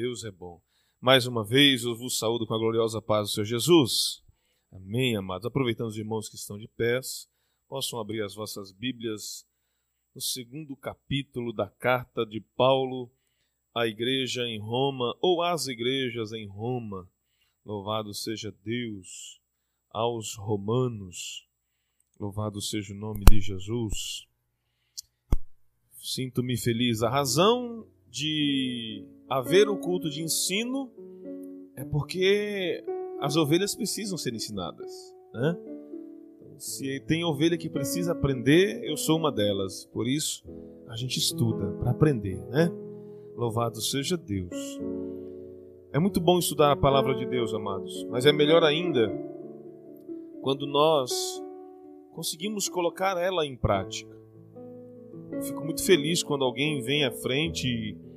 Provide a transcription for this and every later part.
Deus é bom. Mais uma vez eu vos saúdo com a gloriosa paz do Senhor Jesus. Amém, amados. Aproveitando os irmãos que estão de pés, possam abrir as vossas Bíblias no segundo capítulo da carta de Paulo à igreja em Roma, ou às igrejas em Roma. Louvado seja Deus, aos romanos. Louvado seja o nome de Jesus. Sinto-me feliz. A razão de haver o culto de ensino é porque as ovelhas precisam ser ensinadas, né? Então, se tem ovelha que precisa aprender, eu sou uma delas. Por isso, a gente estuda para aprender, né? Louvado seja Deus. É muito bom estudar a palavra de Deus, amados, mas é melhor ainda quando nós conseguimos colocar ela em prática. Eu fico muito feliz quando alguém vem à frente e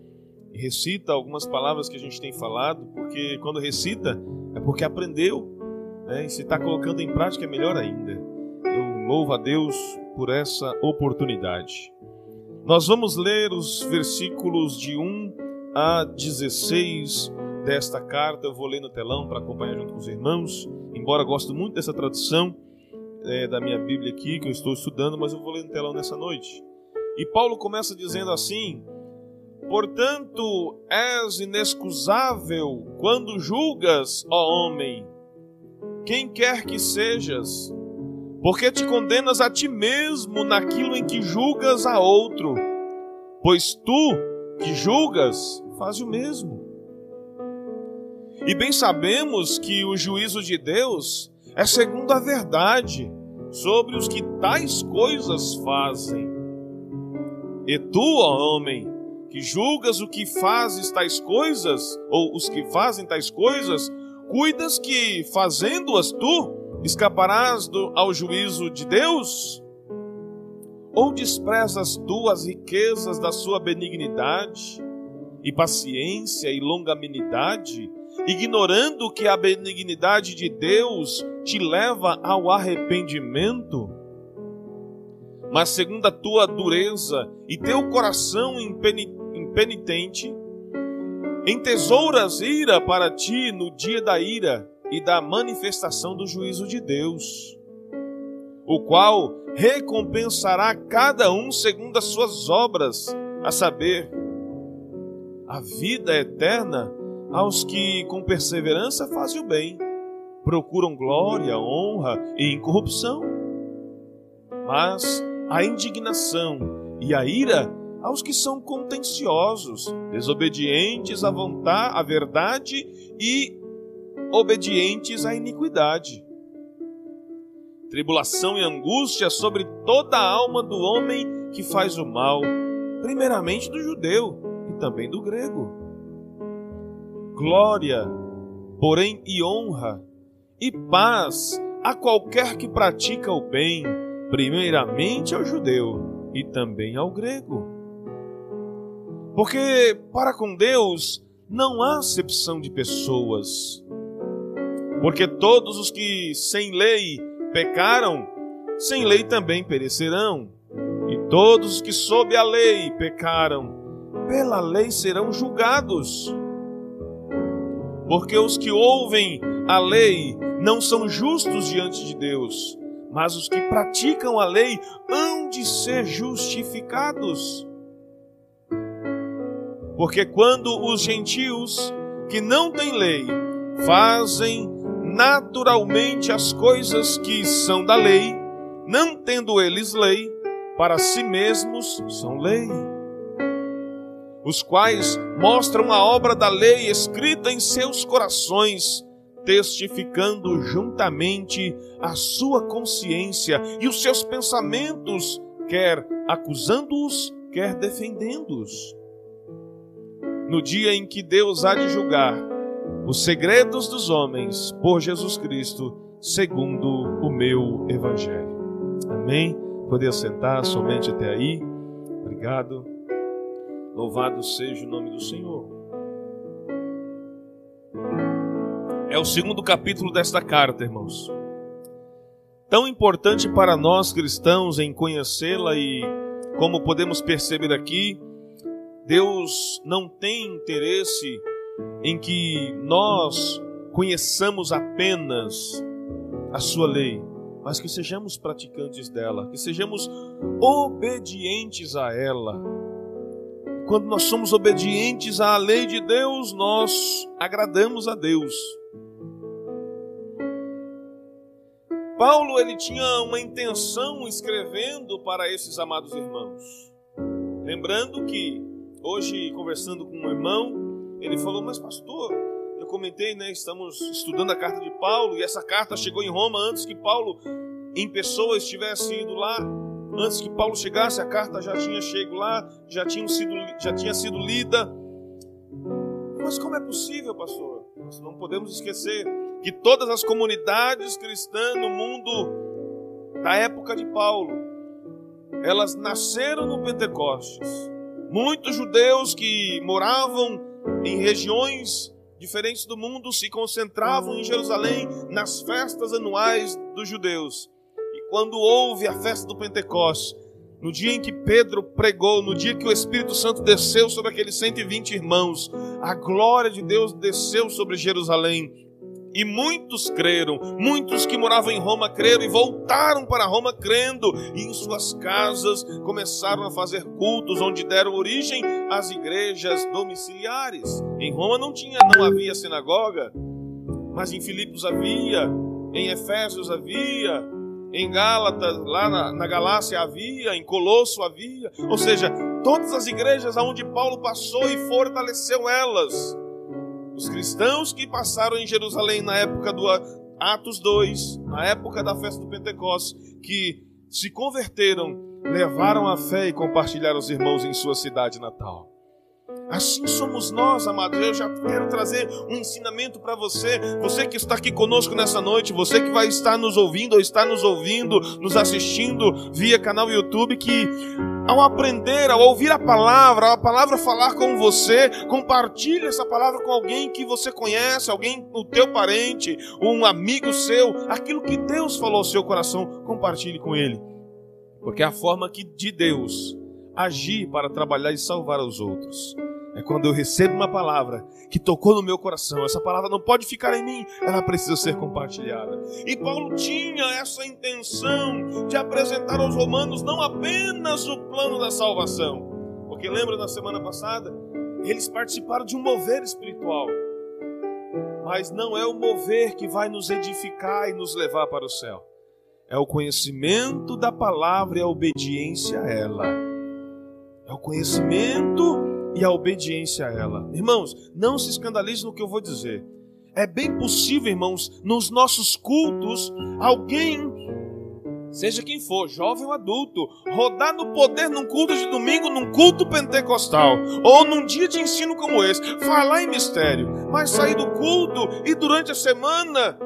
recita algumas palavras que a gente tem falado, porque quando recita é porque aprendeu, né? e se está colocando em prática é melhor ainda. Eu louvo a Deus por essa oportunidade. Nós vamos ler os versículos de 1 a 16 desta carta. Eu vou ler no telão para acompanhar junto com os irmãos, embora gosto muito dessa tradução é, da minha Bíblia aqui, que eu estou estudando, mas eu vou ler no telão nessa noite. E Paulo começa dizendo assim: Portanto, és inexcusável quando julgas, ó homem, quem quer que sejas, porque te condenas a ti mesmo naquilo em que julgas a outro, pois tu que julgas, faz o mesmo. E bem sabemos que o juízo de Deus é segundo a verdade sobre os que tais coisas fazem. E tu, ó homem, que julgas o que fazes tais coisas, ou os que fazem tais coisas, cuidas que, fazendo-as tu, escaparás do, ao juízo de Deus? Ou desprezas tu as riquezas da sua benignidade, e paciência e longanimidade, ignorando que a benignidade de Deus te leva ao arrependimento? mas segundo a tua dureza e teu coração impenitente, entesouras ira para ti no dia da ira e da manifestação do juízo de Deus, o qual recompensará cada um segundo as suas obras, a saber, a vida eterna aos que com perseverança fazem o bem, procuram glória, honra e incorrupção. Mas a indignação e a ira aos que são contenciosos, desobedientes à vontade, à verdade e obedientes à iniquidade. Tribulação e angústia sobre toda a alma do homem que faz o mal, primeiramente do judeu e também do grego. Glória, porém, e honra e paz a qualquer que pratica o bem primeiramente ao judeu e também ao grego. Porque para com Deus não há acepção de pessoas. Porque todos os que sem lei pecaram, sem lei também perecerão. E todos os que sob a lei pecaram, pela lei serão julgados. Porque os que ouvem a lei não são justos diante de Deus, mas os que praticam a lei hão de ser justificados. Porque quando os gentios que não têm lei fazem naturalmente as coisas que são da lei, não tendo eles lei, para si mesmos são lei. Os quais mostram a obra da lei escrita em seus corações, testificando juntamente a sua consciência e os seus pensamentos, quer acusando-os, quer defendendo-os. No dia em que Deus há de julgar os segredos dos homens por Jesus Cristo, segundo o meu Evangelho. Amém? Poder sentar somente até aí. Obrigado. Louvado seja o nome do Senhor. É o segundo capítulo desta carta, irmãos. Tão importante para nós cristãos em conhecê-la e, como podemos perceber aqui, Deus não tem interesse em que nós conheçamos apenas a sua lei, mas que sejamos praticantes dela, que sejamos obedientes a ela. Quando nós somos obedientes à lei de Deus, nós agradamos a Deus. Paulo ele tinha uma intenção escrevendo para esses amados irmãos. Lembrando que hoje conversando com um irmão, ele falou: "Mas pastor, eu comentei, né, estamos estudando a carta de Paulo e essa carta chegou em Roma antes que Paulo em pessoa estivesse ido lá. Antes que Paulo chegasse, a carta já tinha chegado lá, já tinha sido já tinha sido lida. Mas como é possível, pastor? Nós não podemos esquecer que todas as comunidades cristãs no mundo da época de Paulo, elas nasceram no Pentecostes. Muitos judeus que moravam em regiões diferentes do mundo se concentravam em Jerusalém nas festas anuais dos judeus. E quando houve a festa do Pentecostes, no dia em que Pedro pregou, no dia que o Espírito Santo desceu sobre aqueles 120 irmãos, a glória de Deus desceu sobre Jerusalém e muitos creram, muitos que moravam em Roma creram e voltaram para Roma crendo, e em suas casas começaram a fazer cultos onde deram origem às igrejas domiciliares. Em Roma não tinha, não havia sinagoga, mas em Filipos havia, em Efésios havia, em Gálatas, lá na, na Galácia havia, em Colosso havia, ou seja, todas as igrejas aonde Paulo passou e fortaleceu elas os cristãos que passaram em Jerusalém na época do Atos 2, na época da festa do Pentecostes, que se converteram, levaram a fé e compartilharam os irmãos em sua cidade natal. Assim somos nós, amados. Eu já quero trazer um ensinamento para você. Você que está aqui conosco nessa noite, você que vai estar nos ouvindo ou está nos ouvindo, nos assistindo via canal YouTube, que ao aprender, ao ouvir a palavra, a palavra falar com você, compartilhe essa palavra com alguém que você conhece, alguém, o teu parente, um amigo seu, aquilo que Deus falou ao seu coração, compartilhe com ele. Porque é a forma que de Deus agir para trabalhar e salvar os outros. É quando eu recebo uma palavra que tocou no meu coração. Essa palavra não pode ficar em mim, ela precisa ser compartilhada. E Paulo tinha essa intenção de apresentar aos romanos não apenas o plano da salvação, porque lembra da semana passada? Eles participaram de um mover espiritual. Mas não é o mover que vai nos edificar e nos levar para o céu. É o conhecimento da palavra e a obediência a ela. É o conhecimento e a obediência a ela. Irmãos, não se escandalize no que eu vou dizer. É bem possível, irmãos, nos nossos cultos, alguém, seja quem for, jovem ou adulto, rodar no poder num culto de domingo, num culto pentecostal, ou num dia de ensino como esse, falar em mistério, mas sair do culto e durante a semana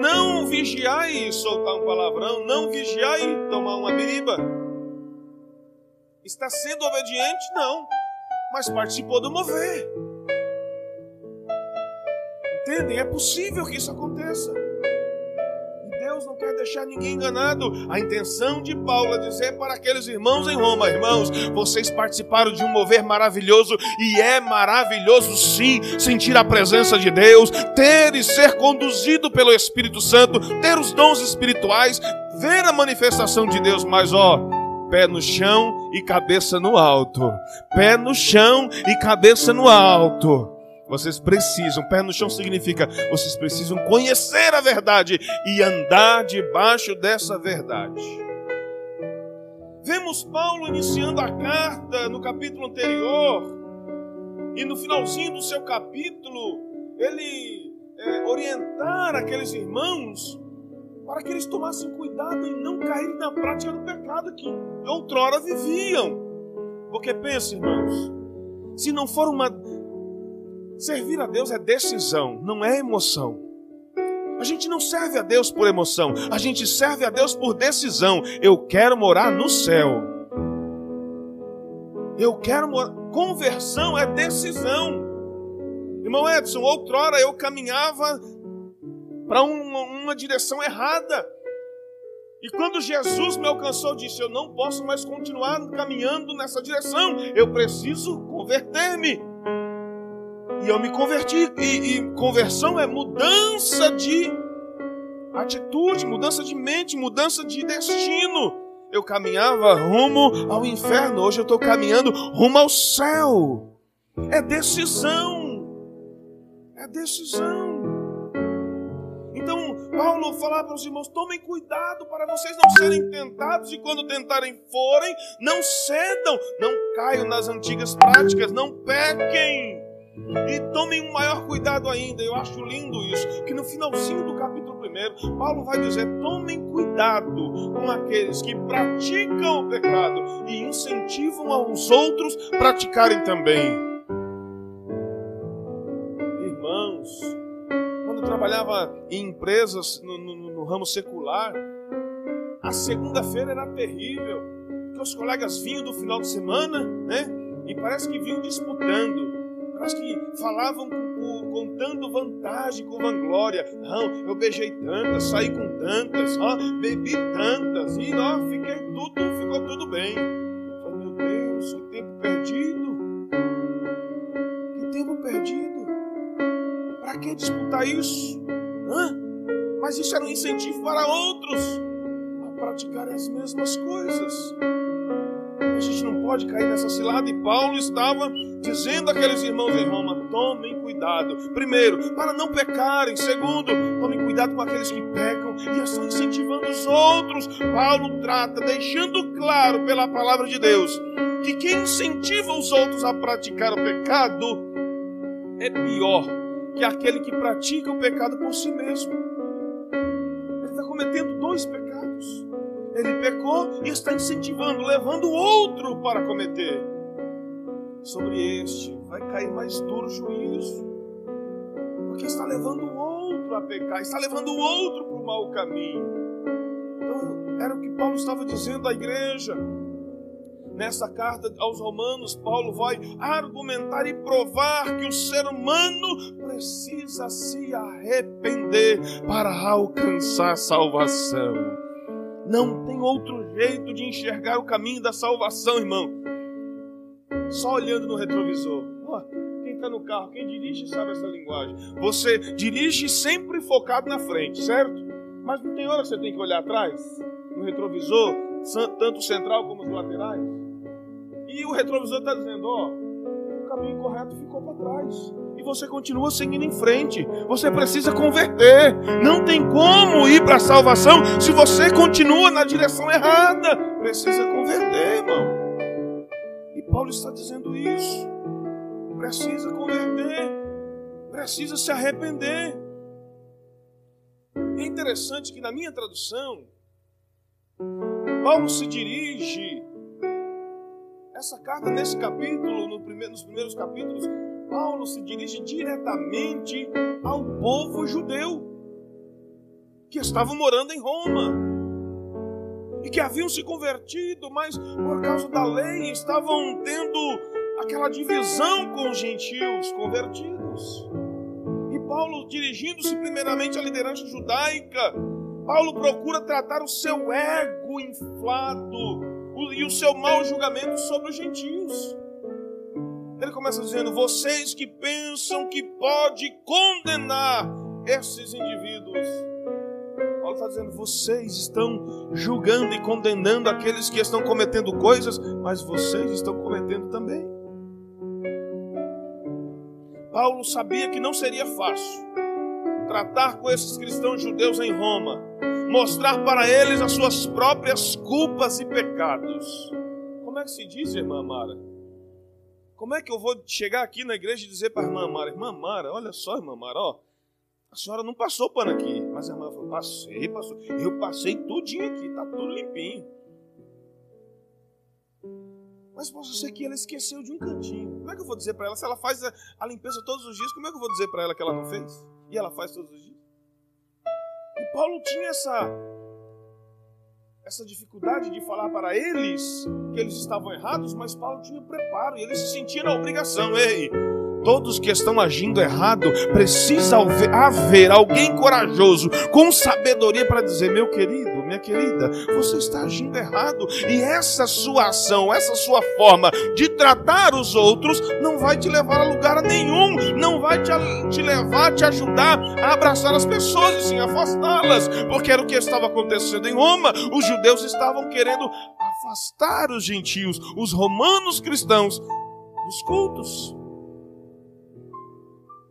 não vigiar e soltar um palavrão, não vigiar e tomar uma biriba. Está sendo obediente? Não mas participou do mover. Entendem? É possível que isso aconteça. E Deus não quer deixar ninguém enganado. A intenção de Paulo é dizer para aqueles irmãos em Roma: irmãos, vocês participaram de um mover maravilhoso, e é maravilhoso sim sentir a presença de Deus, ter e ser conduzido pelo Espírito Santo, ter os dons espirituais, ver a manifestação de Deus, mas ó Pé no chão e cabeça no alto. Pé no chão e cabeça no alto. Vocês precisam, pé no chão significa vocês precisam conhecer a verdade e andar debaixo dessa verdade. Vemos Paulo iniciando a carta no capítulo anterior, e no finalzinho do seu capítulo, ele é, orientar aqueles irmãos para que eles tomassem cuidado em não caírem na prática do pecado que outrora viviam. Porque pense, irmãos, se não for uma. Servir a Deus é decisão, não é emoção. A gente não serve a Deus por emoção, a gente serve a Deus por decisão. Eu quero morar no céu. Eu quero morar. Conversão é decisão. Irmão Edson, outrora eu caminhava para uma, uma direção errada. E quando Jesus me alcançou, disse: Eu não posso mais continuar caminhando nessa direção, eu preciso converter-me. E eu me converti. E, e conversão é mudança de atitude, mudança de mente, mudança de destino. Eu caminhava rumo ao inferno, hoje eu estou caminhando rumo ao céu. É decisão. É decisão. Paulo fala para os irmãos: tomem cuidado para vocês não serem tentados, e quando tentarem forem, não cedam, não caiam nas antigas práticas, não pequem. E tomem um maior cuidado ainda, eu acho lindo isso, que no finalzinho do capítulo 1, Paulo vai dizer: tomem cuidado com aqueles que praticam o pecado e incentivam aos outros praticarem também. Irmãos, trabalhava em empresas no, no, no ramo secular, a segunda-feira era terrível, porque os colegas vinham do final de semana, né? E parece que vinham disputando Parece que falavam com, contando vantagem com vanglória. Não, eu beijei tantas, saí com tantas, ó, bebi tantas, e ó, fiquei tudo, ficou tudo bem. Falei, meu Deus, que tempo perdido. Para que disputar isso? Hã? Mas isso era um incentivo para outros a praticar as mesmas coisas. A gente não pode cair nessa cilada. E Paulo estava dizendo àqueles irmãos em Roma: tomem cuidado. Primeiro, para não pecarem. Segundo, tomem cuidado com aqueles que pecam e estão incentivando os outros. Paulo trata, deixando claro pela palavra de Deus, que quem incentiva os outros a praticar o pecado é pior que aquele que pratica o pecado por si mesmo. Ele está cometendo dois pecados. Ele pecou e está incentivando, levando o outro para cometer. Sobre este vai cair mais duro juízo, porque está levando o outro a pecar, está levando o outro para o mau caminho. Então, era o que Paulo estava dizendo à igreja. Nessa carta aos Romanos, Paulo vai argumentar e provar que o ser humano precisa se arrepender para alcançar salvação. Não tem outro jeito de enxergar o caminho da salvação, irmão. Só olhando no retrovisor. Quem está no carro, quem dirige sabe essa linguagem. Você dirige sempre focado na frente, certo? Mas não tem hora que você tem que olhar atrás, no retrovisor, tanto central como os laterais. E o retrovisor está dizendo: ó, o caminho correto ficou para trás você continua seguindo em frente. Você precisa converter. Não tem como ir para a salvação se você continua na direção errada. Precisa converter, irmão. E Paulo está dizendo isso. Precisa converter. Precisa se arrepender. É interessante que na minha tradução, Paulo se dirige essa carta nesse capítulo, no primeiro, nos primeiros capítulos, Paulo se dirige diretamente ao povo judeu que estava morando em Roma e que haviam se convertido, mas por causa da lei estavam tendo aquela divisão com os gentios convertidos. E Paulo, dirigindo-se primeiramente à liderança judaica, Paulo procura tratar o seu ego inflado e o seu mau julgamento sobre os gentios. Ele começa dizendo: vocês que pensam que pode condenar esses indivíduos. Paulo está dizendo: vocês estão julgando e condenando aqueles que estão cometendo coisas, mas vocês estão cometendo também. Paulo sabia que não seria fácil tratar com esses cristãos judeus em Roma, mostrar para eles as suas próprias culpas e pecados. Como é que se diz, irmã Mara? Como é que eu vou chegar aqui na igreja e dizer para a irmã Mara, irmã Mara, olha só, irmã Mara, ó, a senhora não passou pano aqui. Mas a irmã falou, passei, passou. Eu passei tudinho aqui, tá tudo limpinho. Mas posso ser que ela esqueceu de um cantinho. Como é que eu vou dizer para ela? Se ela faz a limpeza todos os dias, como é que eu vou dizer para ela que ela não fez? E ela faz todos os dias? Paulo tinha essa essa dificuldade de falar para eles que eles estavam errados, mas Paulo tinha preparo e ele se sentia na obrigação. Ei, todos que estão agindo errado, precisa haver alguém corajoso, com sabedoria para dizer: meu querido, minha querida, você está agindo errado. E essa sua ação, essa sua forma de tratar os outros, não vai te levar a lugar nenhum, não vai te, te levar, te ajudar a abraçar as pessoas e sim afastá-las, porque era o que estava acontecendo em Roma. Os judeus estavam querendo afastar os gentios, os romanos cristãos, dos cultos.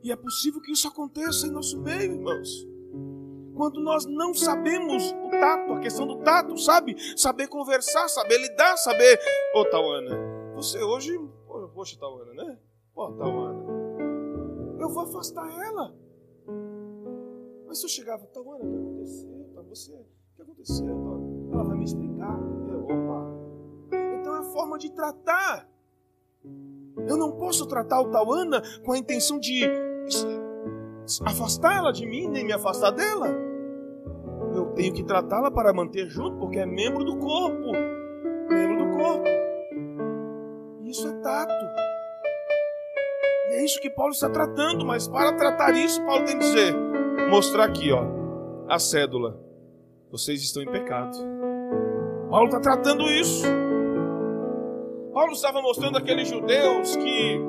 E é possível que isso aconteça em nosso meio, irmãos. Quando nós não sabemos o tato, a questão do tato, sabe? Saber conversar, saber lidar, saber. Ô, oh, Tauana, você hoje. Poxa, Tauana, né? Ó, oh, Tauana. Eu vou afastar ela. Mas se eu chegava, Tauana, o que aconteceu? Tá você? O que aconteceu? Ela vai me explicar. Eu, opa. Então é a forma de tratar. Eu não posso tratar o Tauana com a intenção de afastá-la de mim, nem me afastar dela. Tenho que tratá-la para manter junto, porque é membro do corpo. Membro do corpo. Isso é tato. E é isso que Paulo está tratando, mas para tratar isso, Paulo tem que dizer, mostrar aqui, ó, a cédula. Vocês estão em pecado. Paulo está tratando isso. Paulo estava mostrando aqueles judeus que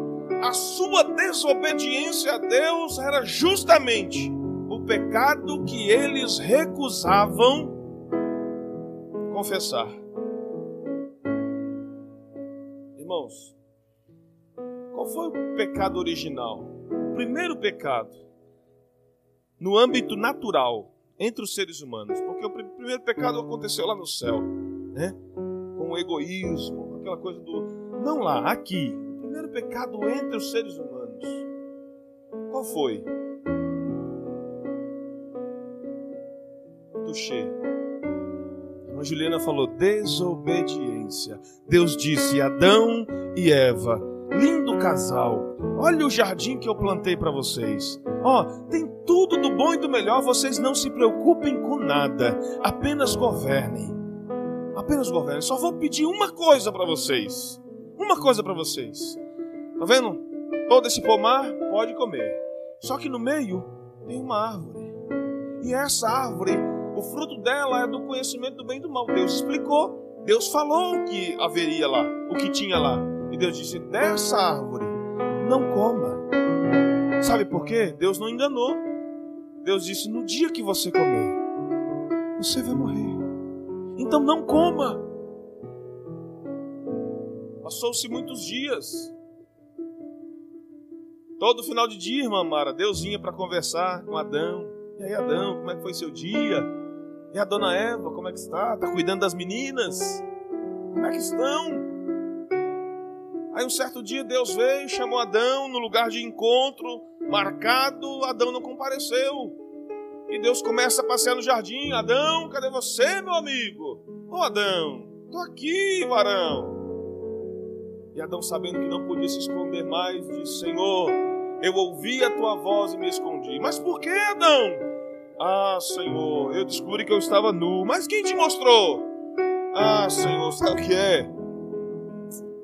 a sua desobediência a Deus era justamente o pecado que eles recusavam confessar. Irmãos, qual foi o pecado original? O primeiro pecado, no âmbito natural, entre os seres humanos, porque o primeiro pecado aconteceu lá no céu, né? Com o egoísmo, aquela coisa do. Não lá, aqui, primeiro pecado entre os seres humanos. Qual foi? Tuxê. A Juliana falou desobediência. Deus disse Adão e Eva, lindo casal. Olha o jardim que eu plantei para vocês. Ó, oh, tem tudo do bom e do melhor, vocês não se preocupem com nada, apenas governem. Apenas governem. Só vou pedir uma coisa para vocês. Uma coisa para vocês. Tá vendo? Todo esse pomar pode comer. Só que no meio tem uma árvore. E essa árvore, o fruto dela é do conhecimento do bem e do mal. Deus explicou, Deus falou o que haveria lá, o que tinha lá. E Deus disse: dessa árvore não coma. Sabe por quê? Deus não enganou. Deus disse: no dia que você comer, você vai morrer. Então não coma. Passou-se muitos dias. Todo final de dia, irmã Mara, Deus vinha para conversar com Adão. E aí, Adão, como é que foi seu dia? E a dona Eva, como é que está? Está cuidando das meninas? Como é que estão? Aí um certo dia Deus veio, chamou Adão no lugar de encontro marcado, Adão não compareceu. E Deus começa a passear no jardim. Adão, cadê você, meu amigo? Ô Adão, tô aqui, varão. E Adão, sabendo que não podia se esconder mais, disse: Senhor, eu ouvi a tua voz e me escondi. Mas por que, Adão? Ah, Senhor, eu descobri que eu estava nu. Mas quem te mostrou? Ah, Senhor, sabe o que é?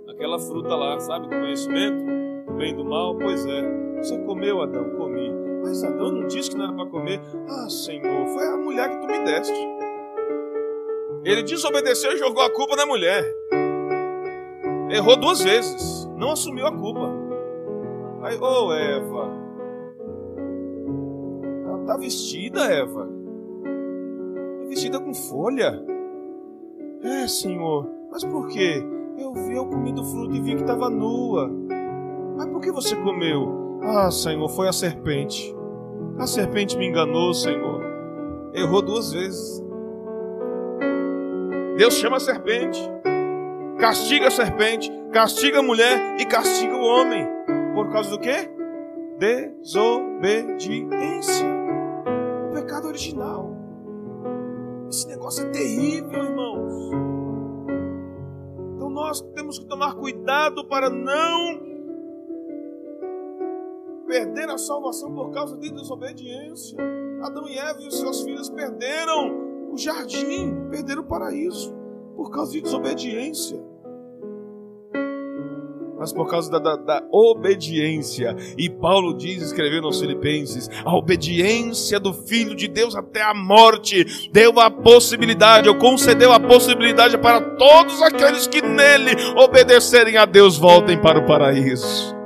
Aquela fruta lá, sabe, do conhecimento, do bem e do mal? Pois é. Você comeu, Adão? Comi. Mas Adão não disse que não era para comer. Ah, Senhor, foi a mulher que tu me deste. Ele desobedeceu e jogou a culpa na mulher. Errou duas vezes. Não assumiu a culpa. Aí, ô oh, Eva, ela tá vestida, Eva. Tá vestida com folha. É, Senhor, mas por quê? Eu vi, eu comi do fruto e vi que estava nua. Mas por que você comeu? Ah, Senhor, foi a serpente. A serpente me enganou, Senhor. Errou duas vezes. Deus chama a serpente, castiga a serpente, castiga a mulher e castiga o homem. Por causa do quê? Desobediência. Pecado original. Esse negócio é terrível, irmãos. Então nós temos que tomar cuidado para não perder a salvação por causa de desobediência. Adão e Eva e os seus filhos perderam o jardim, perderam o paraíso por causa de desobediência. Mas por causa da, da, da, obediência. E Paulo diz, escrevendo aos Filipenses: a obediência do Filho de Deus até a morte deu a possibilidade, ou concedeu a possibilidade para todos aqueles que nele obedecerem a Deus, voltem para o paraíso.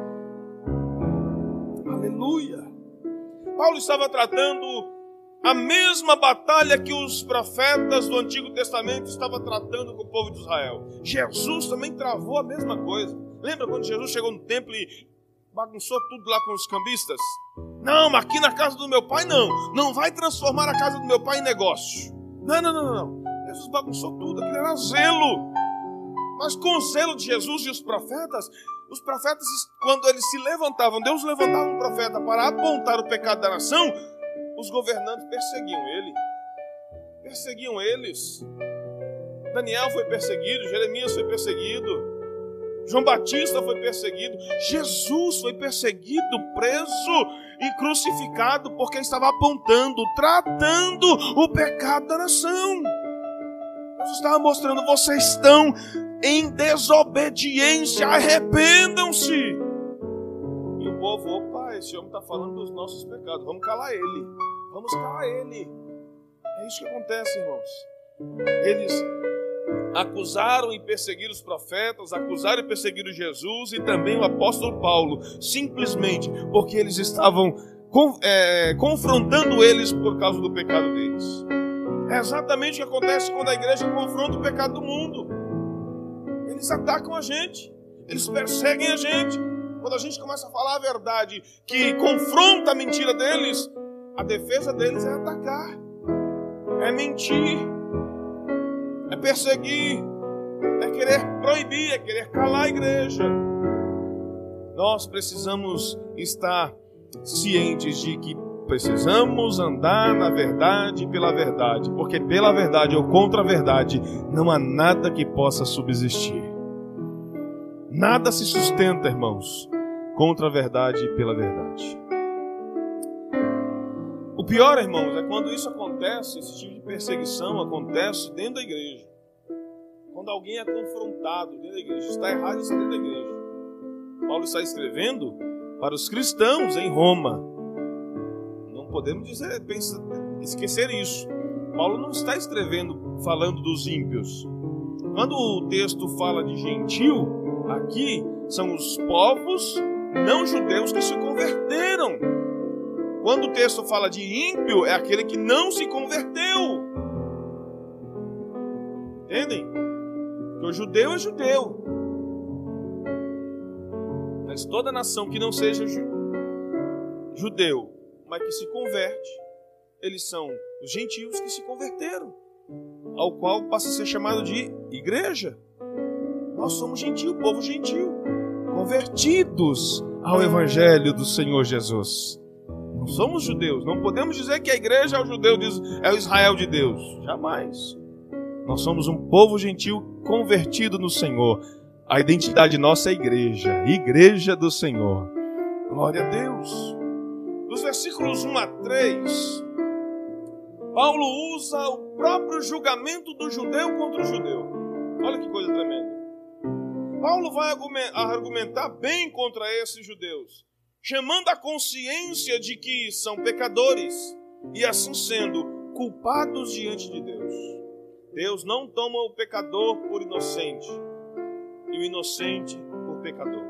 Aleluia! Paulo estava tratando a mesma batalha que os profetas do Antigo Testamento estavam tratando com o povo de Israel. Jesus também travou a mesma coisa. Lembra quando Jesus chegou no templo e bagunçou tudo lá com os cambistas? Não, mas aqui na casa do meu pai não. Não vai transformar a casa do meu pai em negócio. Não, não, não, não. Jesus bagunçou tudo, aquilo era zelo. Mas com o zelo de Jesus e os profetas, os profetas, quando eles se levantavam, Deus levantava um profeta para apontar o pecado da nação, os governantes perseguiam ele. Perseguiam eles. Daniel foi perseguido, Jeremias foi perseguido. João Batista foi perseguido, Jesus foi perseguido, preso e crucificado porque estava apontando, tratando o pecado da nação. Jesus estava mostrando: vocês estão em desobediência, arrependam-se. E o povo, opa, esse homem está falando dos nossos pecados, vamos calar ele, vamos calar ele. É isso que acontece, irmãos. Eles acusaram e perseguiram os profetas, acusaram e perseguiram Jesus e também o apóstolo Paulo, simplesmente porque eles estavam é, confrontando eles por causa do pecado deles. É exatamente o que acontece quando a igreja confronta o pecado do mundo. Eles atacam a gente, eles perseguem a gente. Quando a gente começa a falar a verdade que confronta a mentira deles, a defesa deles é atacar, é mentir é perseguir, é querer proibir, é querer calar a igreja. Nós precisamos estar cientes de que precisamos andar na verdade pela verdade, porque pela verdade ou contra a verdade não há nada que possa subsistir. Nada se sustenta, irmãos, contra a verdade e pela verdade. Pior, irmãos, é quando isso acontece, esse tipo de perseguição acontece dentro da igreja. Quando alguém é confrontado dentro da igreja, está errado isso dentro da igreja. Paulo está escrevendo para os cristãos em Roma. Não podemos dizer, pensa, esquecer isso. Paulo não está escrevendo falando dos ímpios. Quando o texto fala de gentil, aqui são os povos não judeus que se converteram quando o texto fala de ímpio, é aquele que não se converteu. Entendem? Porque o judeu é judeu. Mas toda nação que não seja judeu, mas que se converte, eles são os gentios que se converteram, ao qual passa a ser chamado de igreja. Nós somos gentil, povo gentil, convertidos ao evangelho do Senhor Jesus somos judeus. Não podemos dizer que a igreja é o judeu, é o Israel de Deus. Jamais. Nós somos um povo gentil convertido no Senhor. A identidade nossa é igreja, igreja do Senhor. Glória a Deus. Nos versículos 1 a 3, Paulo usa o próprio julgamento do judeu contra o judeu. Olha que coisa tremenda. Paulo vai argumentar bem contra esses judeus chamando a consciência de que são pecadores e, assim sendo, culpados diante de Deus. Deus não toma o pecador por inocente e o inocente por pecador.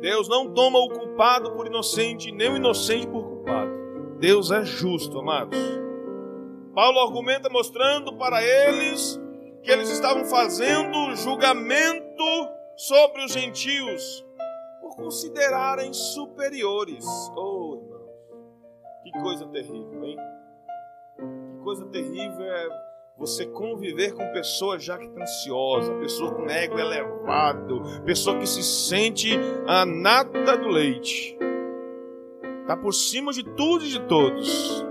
Deus não toma o culpado por inocente, nem o inocente por culpado. Deus é justo, amados. Paulo argumenta mostrando para eles que eles estavam fazendo julgamento sobre os gentios considerarem superiores. Oh, irmãos, que coisa terrível, hein? Que coisa terrível é você conviver com pessoas já que estão ansiosas, pessoa com ego elevado, pessoa que se sente a nata do leite. Está por cima de tudo e de todos.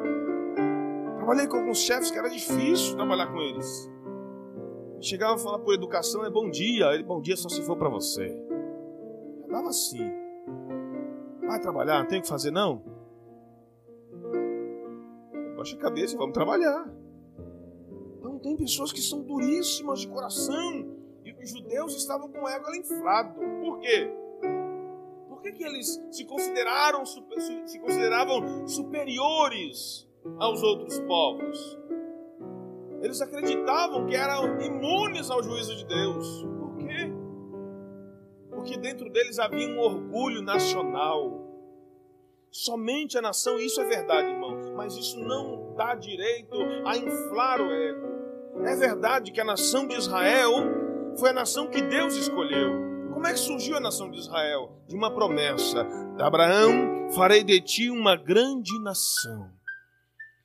Trabalhei com alguns chefes que era difícil trabalhar com eles. Chegava a falar por educação, é bom dia. Ele, bom dia só se for para você. Dava assim. Vai trabalhar, não tem o que fazer não? Baixa a cabeça e vamos trabalhar. Então tem pessoas que são duríssimas de coração. E, os judeus estavam com o ego inflado. Por quê? Por que, que eles se consideraram se consideravam superiores aos outros povos? Eles acreditavam que eram imunes ao juízo de Deus. Porque dentro deles havia um orgulho nacional. Somente a nação, isso é verdade, irmão, mas isso não dá direito a inflar o ego. É verdade que a nação de Israel foi a nação que Deus escolheu. Como é que surgiu a nação de Israel? De uma promessa: Abraão, farei de ti uma grande nação.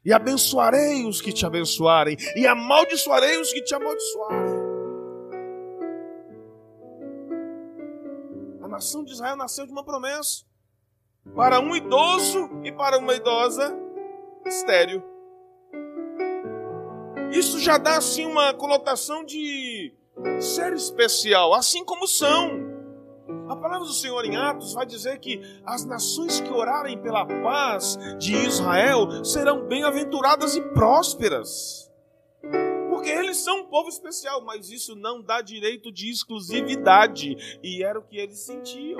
E abençoarei os que te abençoarem, e amaldiçoarei os que te amaldiçoarem. Nação de Israel nasceu de uma promessa para um idoso e para uma idosa estéreo. Isso já dá assim uma conotação de ser especial, assim como são. A palavra do Senhor em Atos vai dizer que as nações que orarem pela paz de Israel serão bem-aventuradas e prósperas. Porque eles são um povo especial, mas isso não dá direito de exclusividade. E era o que eles sentiam.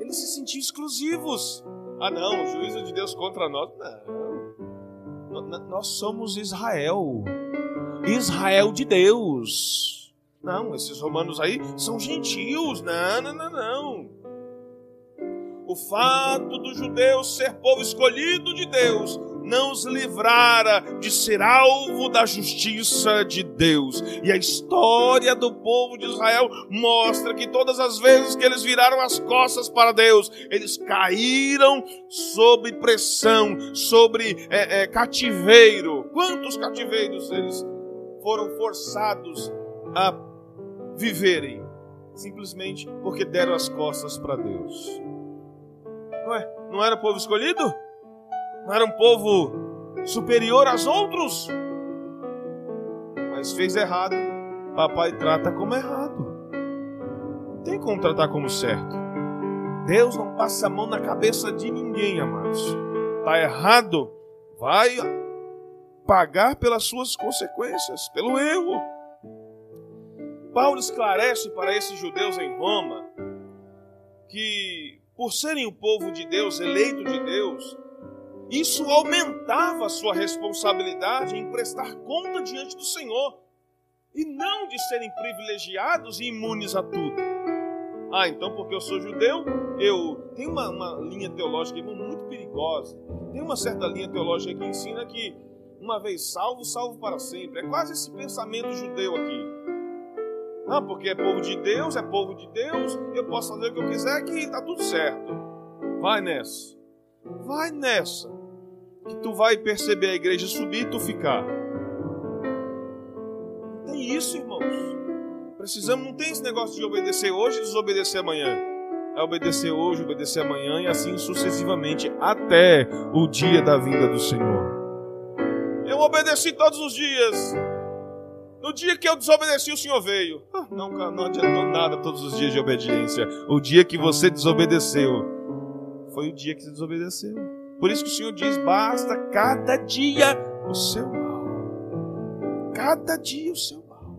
Eles se sentiam exclusivos. Ah, não, o juízo de Deus contra nós. Não. Nós somos Israel. Israel de Deus. Não, esses romanos aí são gentios. Não, não, não, não. O fato do judeu ser povo escolhido de Deus não os livrara de ser alvo da justiça de Deus. E a história do povo de Israel mostra que todas as vezes que eles viraram as costas para Deus, eles caíram sob pressão, sobre é, é, cativeiro. Quantos cativeiros eles foram forçados a viverem simplesmente porque deram as costas para Deus. Não, é? não era povo escolhido? Não era um povo superior aos outros? Mas fez errado, papai trata como errado. Não tem como tratar como certo. Deus não passa a mão na cabeça de ninguém, amados. Está errado, vai pagar pelas suas consequências, pelo erro. Paulo esclarece para esses judeus em Roma que, por serem o povo de Deus, eleito de Deus, isso aumentava a sua responsabilidade em prestar conta diante do Senhor e não de serem privilegiados e imunes a tudo. Ah, então porque eu sou judeu, eu tenho uma, uma linha teológica muito perigosa. Tem uma certa linha teológica que ensina que uma vez salvo, salvo para sempre. É quase esse pensamento judeu aqui. Ah, porque é povo de Deus, é povo de Deus, eu posso fazer o que eu quiser que está tudo certo. Vai nessa. Vai nessa. Que tu vai perceber a igreja subir e tu ficar. Não tem isso, irmãos. Precisamos, não tem esse negócio de obedecer hoje e desobedecer amanhã. É obedecer hoje, obedecer amanhã e assim sucessivamente até o dia da vinda do Senhor. Eu obedeci todos os dias. No dia que eu desobedeci, o Senhor veio. Ah, não, não adiantou nada todos os dias de obediência. O dia que você desobedeceu foi o dia que você desobedeceu. Por isso que o Senhor diz: basta cada dia o seu mal. Cada dia o seu mal.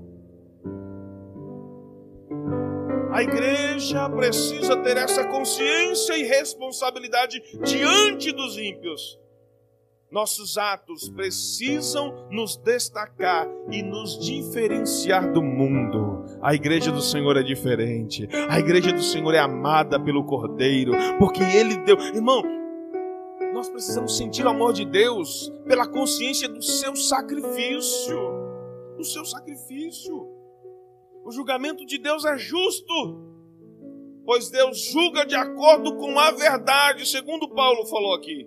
A igreja precisa ter essa consciência e responsabilidade diante dos ímpios nossos atos precisam nos destacar e nos diferenciar do mundo. A igreja do Senhor é diferente. A igreja do Senhor é amada pelo Cordeiro, porque Ele deu. Irmão, nós precisamos sentir o amor de Deus pela consciência do seu sacrifício. Do seu sacrifício. O julgamento de Deus é justo, pois Deus julga de acordo com a verdade, segundo Paulo falou aqui.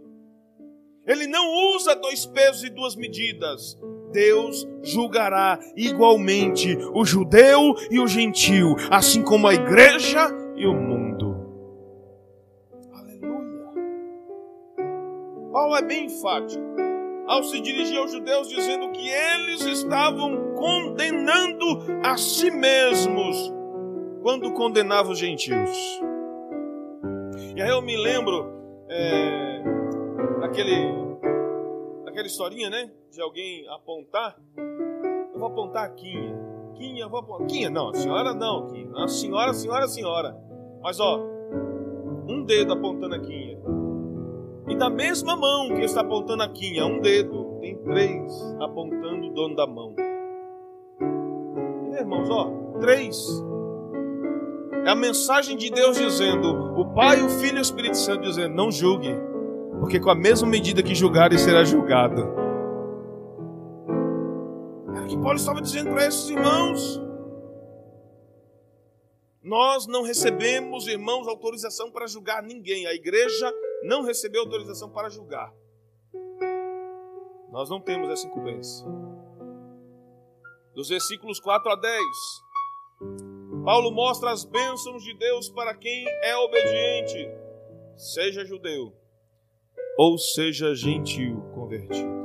Ele não usa dois pesos e duas medidas. Deus julgará igualmente o judeu e o gentil, assim como a igreja e o mundo. Paulo é bem enfático ao se dirigir aos judeus, dizendo que eles estavam condenando a si mesmos quando condenavam os gentios. E aí eu me lembro. É aquele, aquela historinha, né? De alguém apontar. Eu vou apontar a Quinha. Quinha, vou apontar. Quinha, não, a senhora não, Quinha. A senhora, senhora, senhora. Mas ó, um dedo apontando a Quinha. E da mesma mão que está apontando a Quinha, um dedo, tem três apontando o dono da mão. E, irmãos, ó, três. É a mensagem de Deus dizendo, o Pai, o Filho e o Espírito Santo dizendo, não julgue, porque com a mesma medida que julgares será julgado. Era o que Paulo estava dizendo para esses irmãos. Nós não recebemos, irmãos, autorização para julgar ninguém. A igreja não recebeu autorização para julgar. Nós não temos essa incumbência. Dos versículos 4 a 10, Paulo mostra as bênçãos de Deus para quem é obediente, seja judeu ou seja gentil convertido.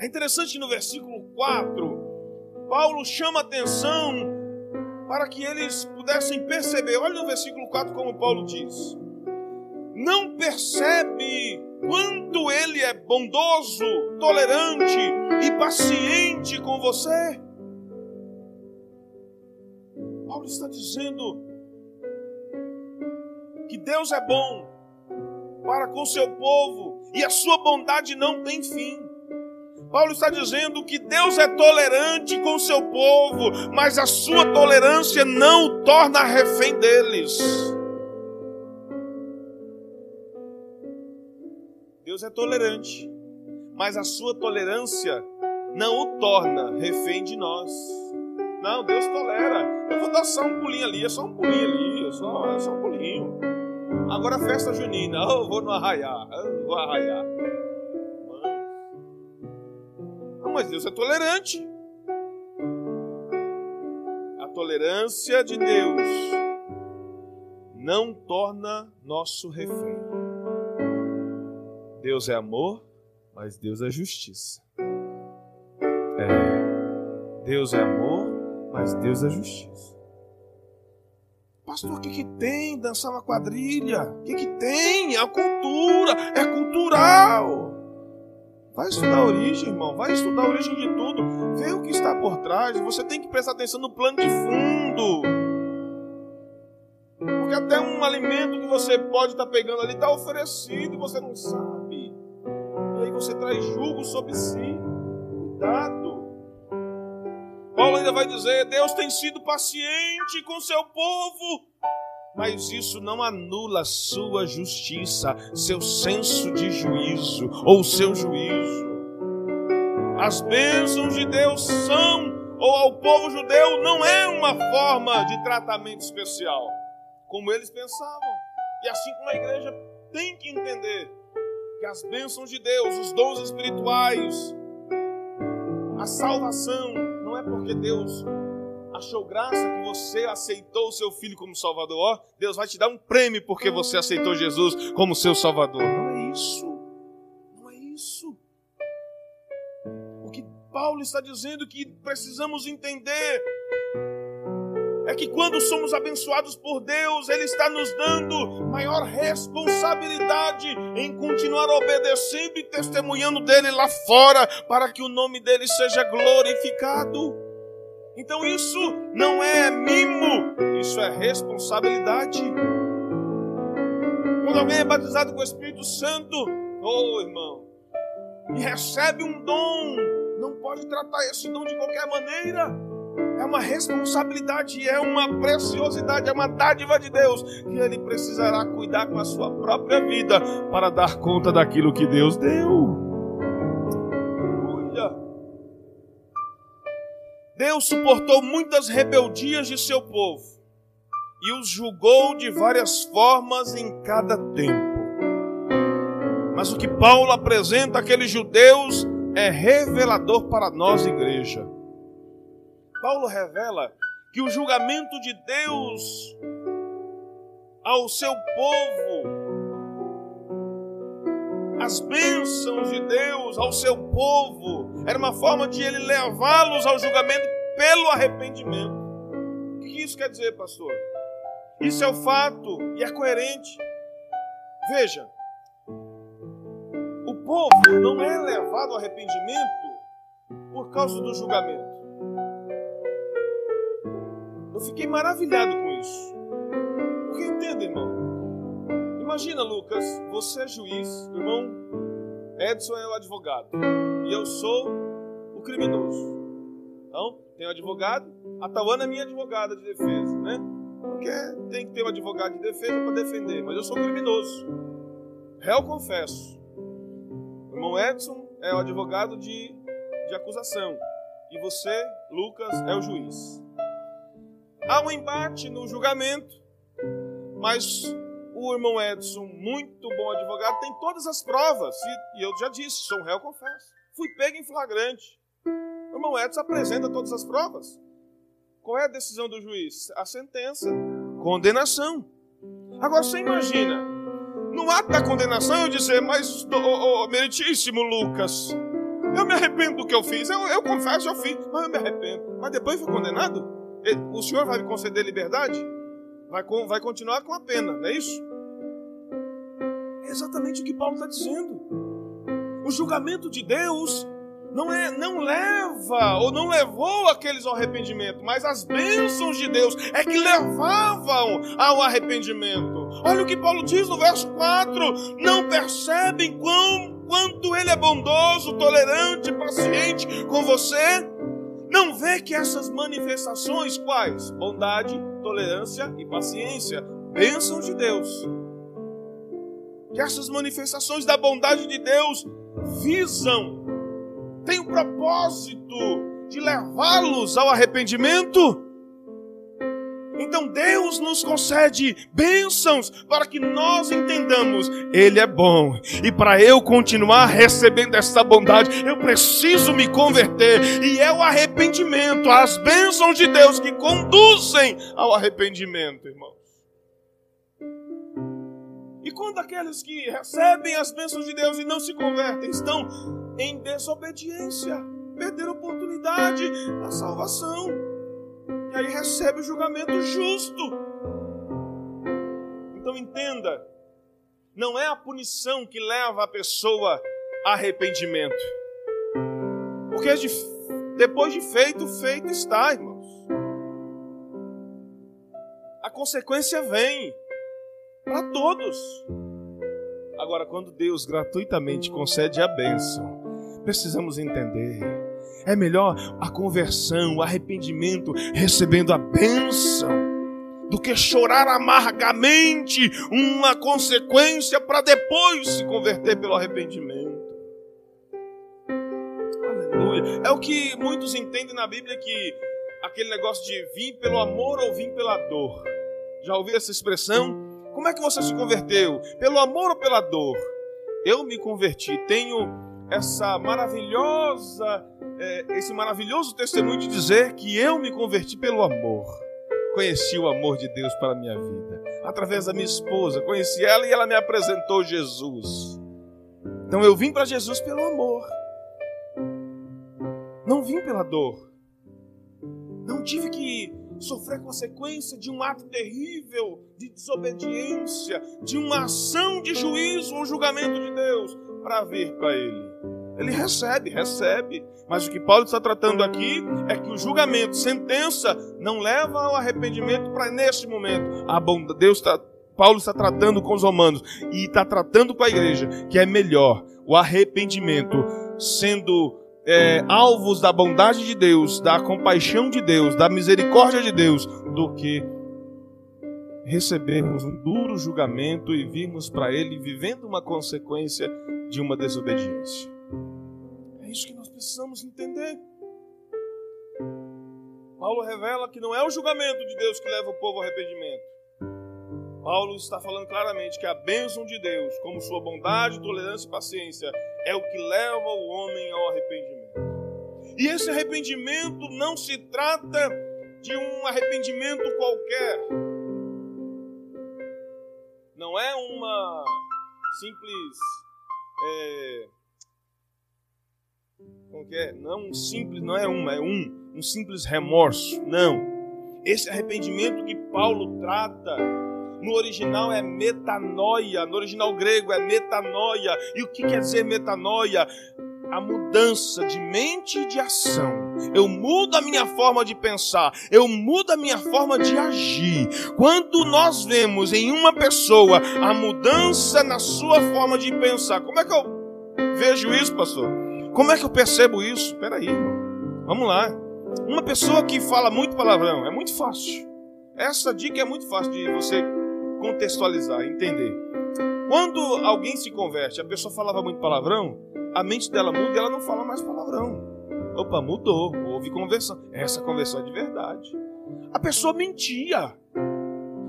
É interessante no versículo 4, Paulo chama atenção para que eles pudessem perceber. Olha no versículo 4 como Paulo diz: Não percebe quanto ele é bondoso, tolerante e paciente com você? Paulo está dizendo que Deus é bom para com seu povo e a sua bondade não tem fim. Paulo está dizendo que Deus é tolerante com seu povo, mas a sua tolerância não o torna refém deles. Deus é tolerante, mas a sua tolerância não o torna refém de nós. Não, Deus tolera. Eu vou dar só um pulinho ali, é só um pulinho ali, é só, é só um pulinho. Agora festa junina, eu vou no arraiar, eu vou arraiar. Não, mas Deus é tolerante. A tolerância de Deus não torna nosso refém. Deus é amor, mas Deus é justiça. É. Deus é amor, mas Deus é justiça. Pastor, o que, que tem dançar uma quadrilha? O que, que tem? É a cultura, é cultural. Vai estudar a origem, irmão. Vai estudar a origem de tudo. Vê o que está por trás. Você tem que prestar atenção no plano de fundo. Porque até um alimento que você pode estar pegando ali está oferecido e você não sabe. Você traz julgo sobre si. Cuidado. Paulo ainda vai dizer: Deus tem sido paciente com seu povo, mas isso não anula sua justiça, seu senso de juízo ou seu juízo. As bênçãos de Deus são, ou ao povo judeu, não é uma forma de tratamento especial, como eles pensavam. E assim como a igreja tem que entender que as bênçãos de Deus, os dons espirituais, a salvação, não é porque Deus achou graça que você aceitou o seu filho como Salvador. Ó, Deus vai te dar um prêmio porque você aceitou Jesus como seu Salvador. Não é isso. Não é isso. O que Paulo está dizendo que precisamos entender é que quando somos abençoados por Deus, Ele está nos dando maior responsabilidade em continuar obedecendo e testemunhando dele lá fora, para que o nome dele seja glorificado. Então isso não é mimo, isso é responsabilidade. Quando alguém é batizado com o Espírito Santo, oh irmão, e recebe um dom, não pode tratar esse dom de qualquer maneira é uma responsabilidade, é uma preciosidade, é uma dádiva de Deus que ele precisará cuidar com a sua própria vida para dar conta daquilo que Deus deu. Deus suportou muitas rebeldias de seu povo e os julgou de várias formas em cada tempo. Mas o que Paulo apresenta àqueles judeus é revelador para nós, igreja. Paulo revela que o julgamento de Deus ao seu povo, as bênçãos de Deus ao seu povo, era uma forma de ele levá-los ao julgamento pelo arrependimento. O que isso quer dizer, pastor? Isso é o fato e é coerente. Veja, o povo não é levado ao arrependimento por causa do julgamento. Eu fiquei maravilhado com isso. Porque entenda, irmão. Imagina, Lucas, você é juiz, o irmão Edson é o advogado e eu sou o criminoso. Então, tem um advogado, a Tawana é minha advogada de defesa, né? Porque tem que ter um advogado de defesa para defender, mas eu sou criminoso. Réu confesso. O irmão Edson é o advogado de, de acusação. E você, Lucas, é o juiz. Há um embate no julgamento, mas o irmão Edson, muito bom advogado, tem todas as provas. E, e eu já disse, sou um réu confesso. Fui pego em flagrante. O irmão Edson apresenta todas as provas. Qual é a decisão do juiz? A sentença. Condenação. Agora você imagina, no ato da condenação eu dizer, mas, oh, oh, meritíssimo Lucas, eu me arrependo do que eu fiz. Eu, eu confesso, eu fiz, mas eu me arrependo. Mas depois fui condenado? O senhor vai me conceder liberdade? Vai, vai continuar com a pena, não é isso? É exatamente o que Paulo está dizendo. O julgamento de Deus não, é, não leva ou não levou aqueles ao arrependimento, mas as bênçãos de Deus é que levavam ao arrependimento. Olha o que Paulo diz no verso 4: Não percebem quão, quanto ele é bondoso, tolerante, paciente com você? Não vê que essas manifestações, quais? Bondade, tolerância e paciência, bênçãos de Deus. Que essas manifestações da bondade de Deus visam tem o propósito de levá-los ao arrependimento. Então Deus nos concede bênçãos para que nós entendamos, Ele é bom, e para eu continuar recebendo essa bondade, eu preciso me converter, e é o arrependimento, as bênçãos de Deus que conduzem ao arrependimento, irmãos. E quando aqueles que recebem as bênçãos de Deus e não se convertem estão em desobediência, perder a oportunidade da salvação. E aí recebe o julgamento justo. Então entenda, não é a punição que leva a pessoa a arrependimento. Porque depois de feito, feito está, irmãos. A consequência vem para todos. Agora, quando Deus gratuitamente concede a bênção, precisamos entender. É melhor a conversão, o arrependimento, recebendo a bênção, do que chorar amargamente uma consequência para depois se converter pelo arrependimento. Aleluia. É o que muitos entendem na Bíblia que aquele negócio de vir pelo amor ou vir pela dor. Já ouviu essa expressão? Como é que você se converteu? Pelo amor ou pela dor? Eu me converti, tenho essa maravilhosa, é, esse maravilhoso testemunho de dizer que eu me converti pelo amor. Conheci o amor de Deus para a minha vida. Através da minha esposa, conheci ela e ela me apresentou Jesus. Então eu vim para Jesus pelo amor. Não vim pela dor. Não tive que sofrer consequência de um ato terrível de desobediência, de uma ação de juízo ou julgamento de Deus para vir para Ele. Ele recebe, recebe. Mas o que Paulo está tratando aqui é que o julgamento, sentença, não leva ao arrependimento para neste momento. A bondade, Deus está, Paulo está tratando com os romanos e está tratando com a igreja que é melhor o arrependimento sendo é, alvos da bondade de Deus, da compaixão de Deus, da misericórdia de Deus, do que recebermos um duro julgamento e virmos para Ele vivendo uma consequência de uma desobediência. É isso que nós precisamos entender. Paulo revela que não é o julgamento de Deus que leva o povo ao arrependimento. Paulo está falando claramente que a bênção de Deus, como sua bondade, tolerância e paciência, é o que leva o homem ao arrependimento. E esse arrependimento não se trata de um arrependimento qualquer. Não é uma simples é, como que é? Não é um simples, não é uma, é um, um simples remorso. Não. Esse arrependimento que Paulo trata no original é metanoia, no original grego é metanoia. E o que quer dizer metanoia? A mudança de mente e de ação. Eu mudo a minha forma de pensar, eu mudo a minha forma de agir. Quando nós vemos em uma pessoa a mudança na sua forma de pensar, como é que eu vejo isso, pastor? Como é que eu percebo isso? Peraí, irmão. Vamos lá. Uma pessoa que fala muito palavrão é muito fácil. Essa dica é muito fácil de você contextualizar, entender. Quando alguém se converte, a pessoa falava muito palavrão, a mente dela muda e ela não fala mais palavrão. Opa, mudou, houve conversão. Essa conversão é de verdade. A pessoa mentia.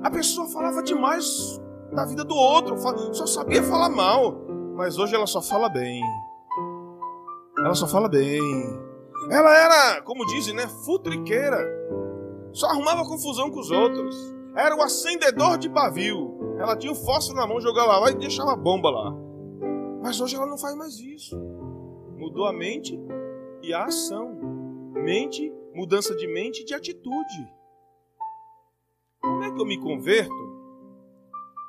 A pessoa falava demais da vida do outro, só sabia falar mal. Mas hoje ela só fala bem. Ela só fala bem. Ela era, como dizem, né, futriqueira. Só arrumava confusão com os outros. Era o acendedor de pavio. Ela tinha o fósforo na mão, jogava lá e deixava a bomba lá. Mas hoje ela não faz mais isso. Mudou a mente e a ação. Mente, mudança de mente e de atitude. Como é que eu me converto?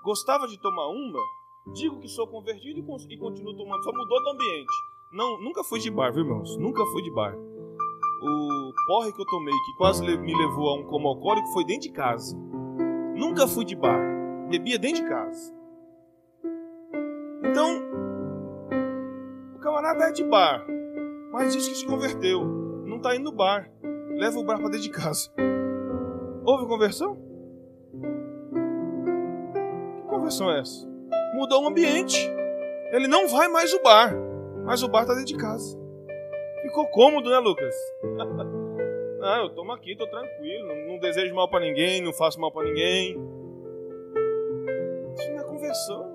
Gostava de tomar uma? Digo que sou convertido e continuo tomando. Só mudou do ambiente. Não, nunca fui de bar, viu, irmãos? Nunca fui de bar. O porre que eu tomei, que quase me levou a um coma alcoólico, foi dentro de casa. Nunca fui de bar. Bebia dentro de casa. Então, o camarada é de bar, mas diz que se converteu. Não está indo no bar. Leva o bar para dentro de casa. Houve conversão? Que conversão é essa? Mudou o ambiente. Ele não vai mais o bar, mas o bar está dentro de casa. Ficou cômodo, né, Lucas? não, eu tomo aqui, tô tranquilo, não, não desejo mal para ninguém, não faço mal para ninguém. Isso não é conversão,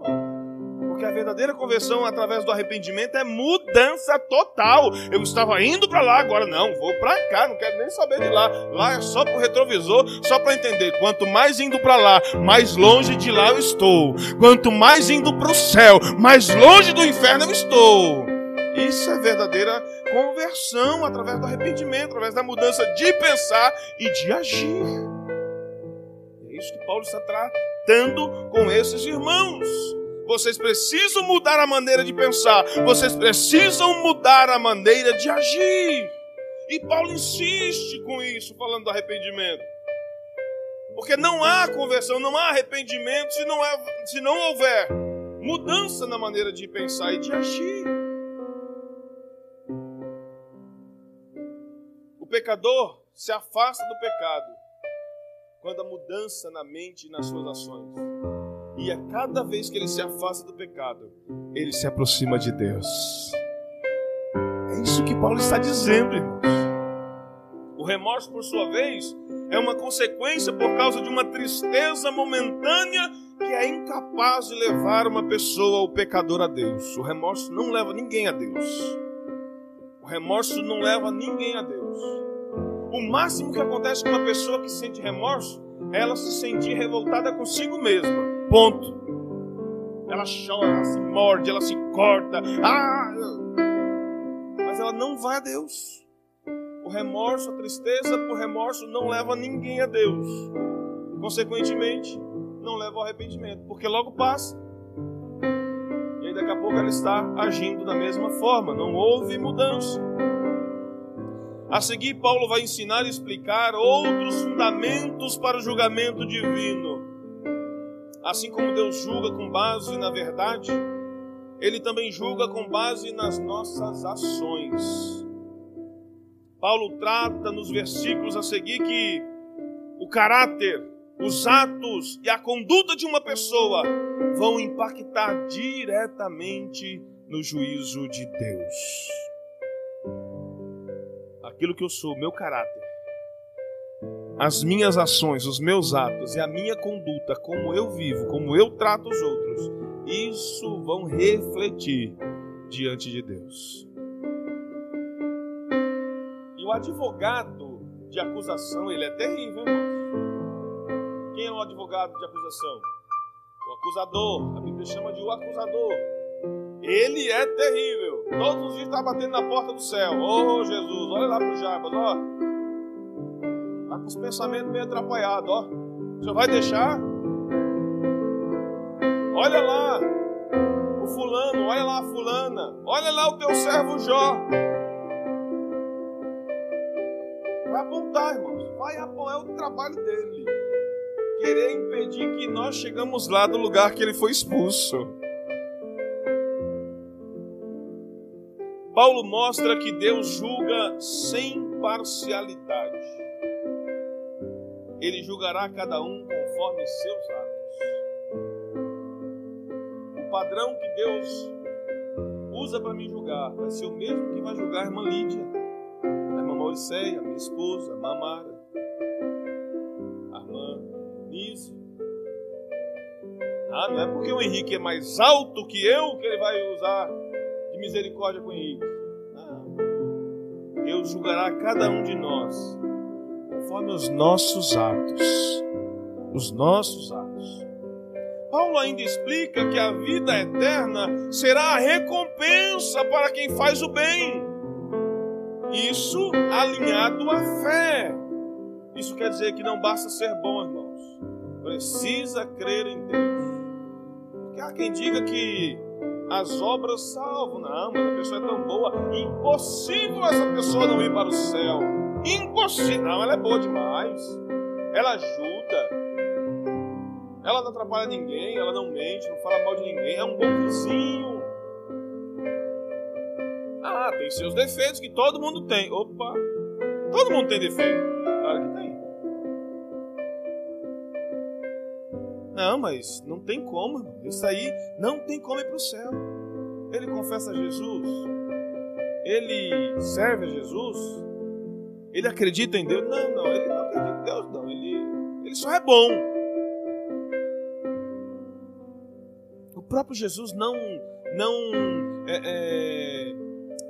Porque a verdadeira conversão através do arrependimento é mudança total. Eu estava indo para lá, agora não, vou para cá, não quero nem saber de lá. Lá é só para o retrovisor, só para entender. Quanto mais indo para lá, mais longe de lá eu estou. Quanto mais indo para o céu, mais longe do inferno eu estou. Isso é verdadeira conversão através do arrependimento, através da mudança de pensar e de agir. É isso que Paulo está tratando com esses irmãos. Vocês precisam mudar a maneira de pensar. Vocês precisam mudar a maneira de agir. E Paulo insiste com isso, falando do arrependimento. Porque não há conversão, não há arrependimento se não, é, se não houver mudança na maneira de pensar e de agir. O pecador se afasta do pecado quando há mudança na mente e nas suas ações. E a cada vez que ele se afasta do pecado, ele se aproxima de Deus. É isso que Paulo está dizendo, irmãos. O remorso, por sua vez, é uma consequência por causa de uma tristeza momentânea que é incapaz de levar uma pessoa, o pecador, a Deus. O remorso não leva ninguém a Deus. O remorso não leva ninguém a Deus. O máximo que acontece com uma pessoa que sente remorso é ela se sentir revoltada consigo mesma. Ponto. Ela chora, ela se morde, ela se corta. Ah! Mas ela não vai a Deus. O remorso, a tristeza por remorso não leva ninguém a Deus. Consequentemente, não leva ao arrependimento, porque logo passa. E aí daqui a pouco ela está agindo da mesma forma, não houve mudança. A seguir, Paulo vai ensinar e explicar outros fundamentos para o julgamento divino. Assim como Deus julga com base na verdade, Ele também julga com base nas nossas ações. Paulo trata nos versículos a seguir que o caráter, os atos e a conduta de uma pessoa vão impactar diretamente no juízo de Deus. Aquilo que eu sou, meu caráter, as minhas ações, os meus atos e a minha conduta, como eu vivo, como eu trato os outros, isso vão refletir diante de Deus. E o advogado de acusação, ele é terrível, irmãos. Quem é o advogado de acusação? O acusador. A Bíblia chama de o acusador. Ele é terrível. Todos os dias está batendo na porta do céu. Oh, Jesus, olha lá para o Jarbas, ó com os pensamentos meio atrapalhados, ó. Senhor vai deixar? Olha lá o fulano, olha lá a fulana, olha lá o teu servo Jó. apontar, irmãos. Vai apontar, é o trabalho dele. Querer impedir que nós chegamos lá do lugar que ele foi expulso. Paulo mostra que Deus julga sem parcialidade. Ele julgará cada um conforme seus atos. O padrão que Deus usa para me julgar vai ser o mesmo que vai julgar a irmã Lídia, a irmã Mauriceia, a minha esposa, a irmã Mara, a irmã Nise. Ah, não é porque o Henrique é mais alto que eu que ele vai usar de misericórdia com o Henrique. Não. Deus julgará cada um de nós conforme os nossos atos. Os nossos atos. Paulo ainda explica que a vida eterna será a recompensa para quem faz o bem. Isso alinhado à fé. Isso quer dizer que não basta ser bom, irmãos. Precisa crer em Deus. Porque há quem diga que as obras salvam. Não, mas a pessoa é tão boa. Impossível essa pessoa não ir para o céu. Impossível. Ela é boa demais. Ela ajuda. Ela não atrapalha ninguém, ela não mente, não fala mal de ninguém, é um bom vizinho. Ah, tem seus defeitos que todo mundo tem. Opa! Todo mundo tem defeito. Claro que tem. Não, mas não tem como. Isso aí não tem como ir para o céu. Ele confessa a Jesus. Ele serve a Jesus. Ele acredita em Deus. Não, não. Ele não acredita em Deus, não. Ele, ele só é bom. próprio Jesus não, não, é, é,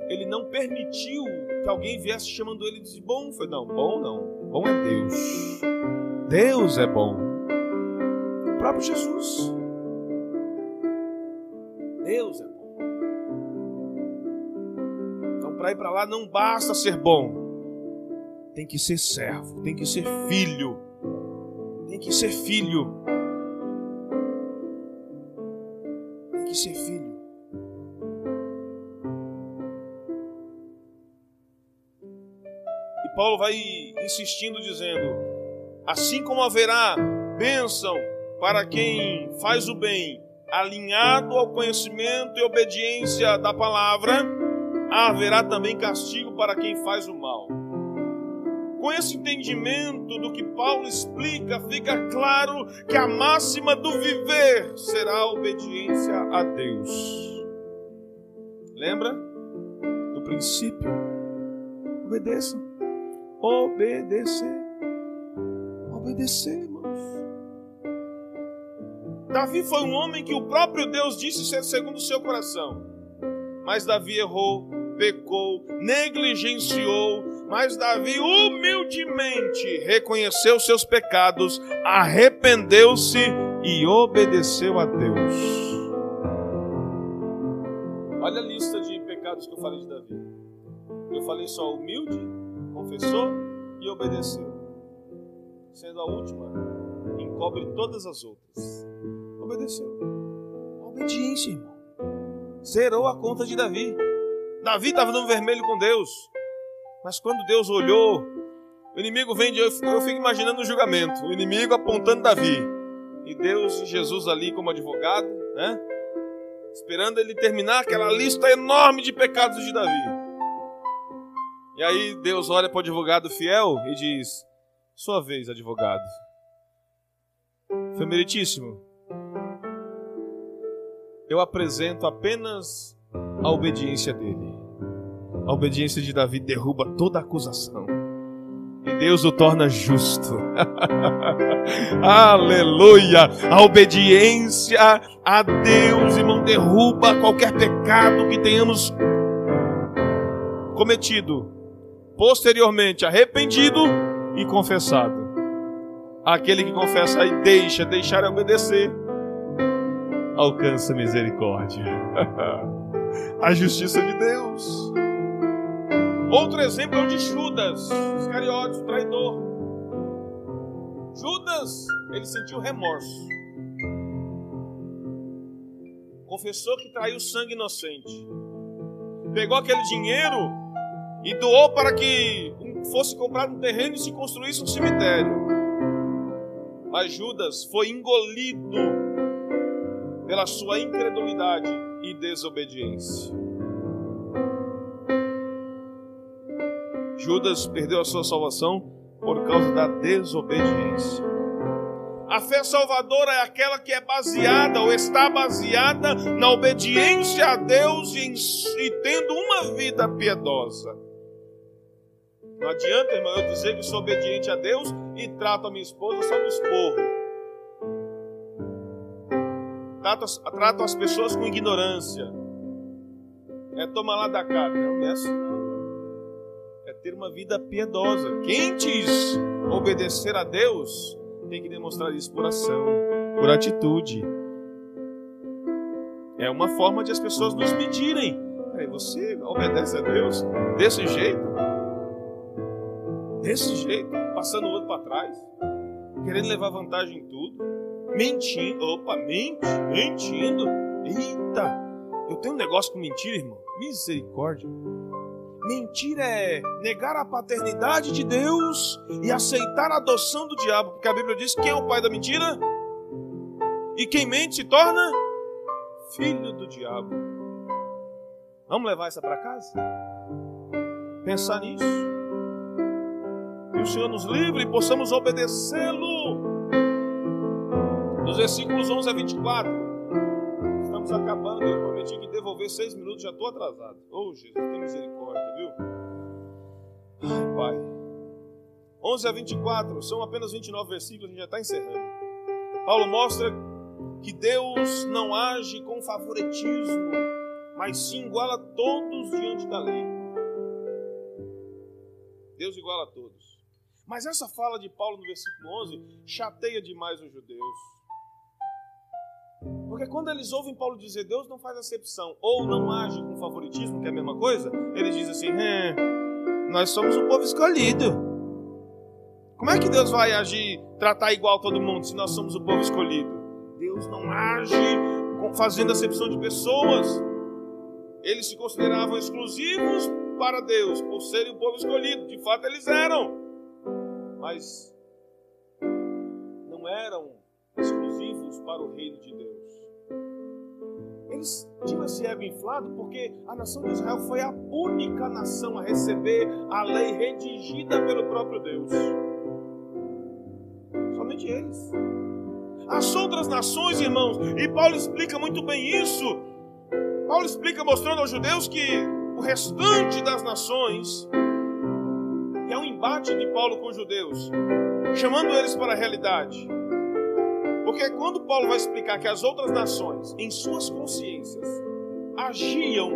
ele não permitiu que alguém viesse chamando ele de bom. Foi não, bom não, bom é Deus. Deus é bom. O próprio Jesus. Deus é bom. Então, para ir para lá não basta ser bom, tem que ser servo, tem que ser filho, tem que ser filho. que ser filho. E Paulo vai insistindo, dizendo: assim como haverá bênção para quem faz o bem, alinhado ao conhecimento e obediência da palavra, haverá também castigo para quem faz o mal. Com esse entendimento do que Paulo explica, fica claro que a máxima do viver será a obediência a Deus. Lembra do princípio? Obedeça. Obedecer. Obedecer, irmãos. Davi foi um homem que o próprio Deus disse ser segundo o seu coração. Mas Davi errou, pecou, negligenciou, mas Davi humildemente reconheceu seus pecados, arrependeu-se e obedeceu a Deus. Olha a lista de pecados que eu falei de Davi. Eu falei só humilde, confessou e obedeceu. Sendo a última, encobre todas as outras. Obedeceu. A obediência, irmão. Zerou a conta de Davi. Davi estava no vermelho com Deus. Mas quando Deus olhou, o inimigo vem de. Eu fico imaginando o julgamento. O inimigo apontando Davi. E Deus e Jesus ali como advogado, né? Esperando ele terminar aquela lista enorme de pecados de Davi. E aí Deus olha para o advogado fiel e diz: Sua vez, advogado. Foi meritíssimo. Eu apresento apenas a obediência dele. A obediência de Davi derruba toda acusação. E Deus o torna justo. Aleluia! A obediência a Deus, irmão, derruba qualquer pecado que tenhamos cometido. Posteriormente, arrependido e confessado. Aquele que confessa e deixa, deixar obedecer, alcança misericórdia. a justiça de Deus. Outro exemplo é o de Judas, Iscariotes, o traidor. Judas, ele sentiu remorso. Confessou que traiu sangue inocente. Pegou aquele dinheiro e doou para que fosse comprado um terreno e se construísse um cemitério. Mas Judas foi engolido pela sua incredulidade e desobediência. Judas perdeu a sua salvação por causa da desobediência. A fé salvadora é aquela que é baseada ou está baseada na obediência a Deus e, em, e tendo uma vida piedosa. Não adianta, irmão, eu dizer que sou obediente a Deus e trato a minha esposa só no esporro. Trato, trato as pessoas com ignorância. É tomar lá da cara. Não, é assim, ter uma vida piedosa. Quem diz obedecer a Deus tem que demonstrar isso por ação, por atitude. É uma forma de as pessoas nos medirem. Você obedece a Deus desse jeito? Desse jeito? Passando o outro para trás? Querendo levar vantagem em tudo? Mentindo? Opa, mente, mentindo. Eita, eu tenho um negócio com mentira, irmão. Misericórdia. Mentira é negar a paternidade de Deus e aceitar a adoção do diabo, porque a Bíblia diz: quem é o pai da mentira? E quem mente se torna filho do diabo. Vamos levar essa para casa? Pensar nisso. Que o Senhor nos livre e possamos obedecê-lo. Nos versículos 11 a 24. Estamos acabando. Eu prometi que devolver seis minutos, já estou atrasado. Oh, Jesus, tem misericórdia, viu? Ai, Pai. 11 a 24, são apenas 29 versículos, a gente já está encerrando. Paulo mostra que Deus não age com favoritismo, mas sim iguala todos diante da lei. Deus iguala a todos. Mas essa fala de Paulo no versículo 11 chateia demais os judeus. Porque quando eles ouvem Paulo dizer Deus não faz acepção ou não age com favoritismo, que é a mesma coisa, eles dizem assim: é, nós somos o povo escolhido. Como é que Deus vai agir, tratar igual todo mundo se nós somos o povo escolhido? Deus não age fazendo acepção de pessoas. Eles se consideravam exclusivos para Deus por serem o povo escolhido. De fato, eles eram. Mas não eram exclusivos para o reino de Deus eles tinham esse ego inflado porque a nação de Israel foi a única nação a receber a lei redigida pelo próprio Deus. Somente eles. As outras nações, irmãos, e Paulo explica muito bem isso. Paulo explica mostrando aos judeus que o restante das nações, é um embate de Paulo com os judeus, chamando eles para a realidade porque quando Paulo vai explicar que as outras nações, em suas consciências, agiam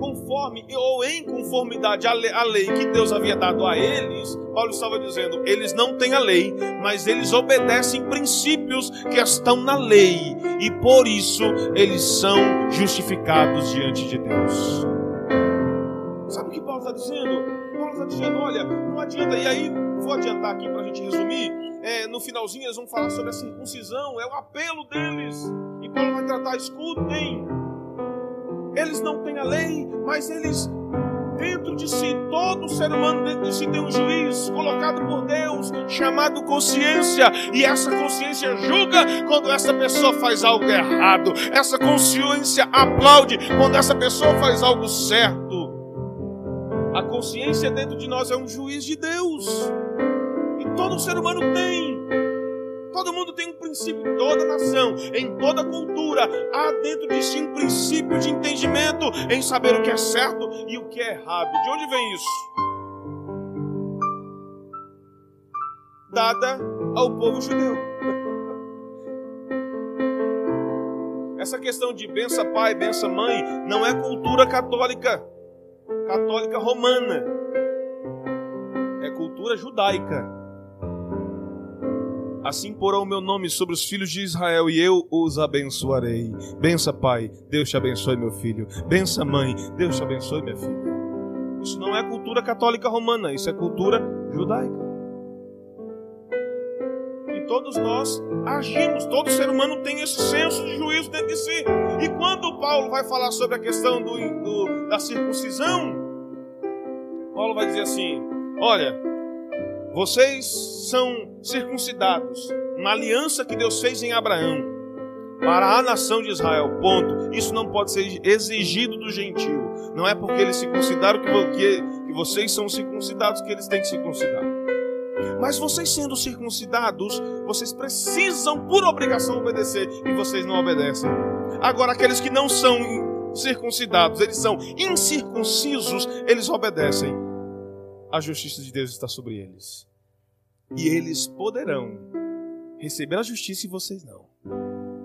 conforme ou em conformidade à lei, à lei, que Deus havia dado a eles, Paulo estava dizendo: eles não têm a lei, mas eles obedecem princípios que estão na lei, e por isso eles são justificados diante de Deus. Sabe o que Paulo está dizendo? Paulo está dizendo: olha, não adianta, e aí vou adiantar aqui para a gente resumir é, no finalzinho eles vão falar sobre a circuncisão, é o apelo deles. E Paulo vai tratar, escutem. Eles não têm a lei, mas eles, dentro de si, todo ser humano dentro de si tem um juiz colocado por Deus, chamado consciência. E essa consciência julga quando essa pessoa faz algo errado. Essa consciência aplaude quando essa pessoa faz algo certo. A consciência dentro de nós é um juiz de Deus. Todo ser humano tem. Todo mundo tem um princípio, toda nação, em toda cultura, há dentro de si um princípio de entendimento em saber o que é certo e o que é errado. De onde vem isso? Dada ao povo judeu. Essa questão de benção pai, benção mãe, não é cultura católica, católica romana, é cultura judaica. Assim porão o meu nome sobre os filhos de Israel e eu os abençoarei. Bença, pai, Deus te abençoe, meu filho. Bença, mãe, Deus te abençoe, minha filha. Isso não é cultura católica romana, isso é cultura judaica. E todos nós agimos, todo ser humano tem esse senso de juízo dentro de si. E quando Paulo vai falar sobre a questão do, do da circuncisão, Paulo vai dizer assim: Olha, vocês são circuncidados, uma aliança que Deus fez em Abraão para a nação de Israel. Ponto. Isso não pode ser exigido do gentio. Não é porque eles circuncidaram que, que vocês são circuncidados que eles têm que circuncidar. Mas vocês sendo circuncidados, vocês precisam por obrigação obedecer e vocês não obedecem. Agora aqueles que não são circuncidados, eles são incircuncisos, eles obedecem. A justiça de Deus está sobre eles. E eles poderão receber a justiça e vocês não.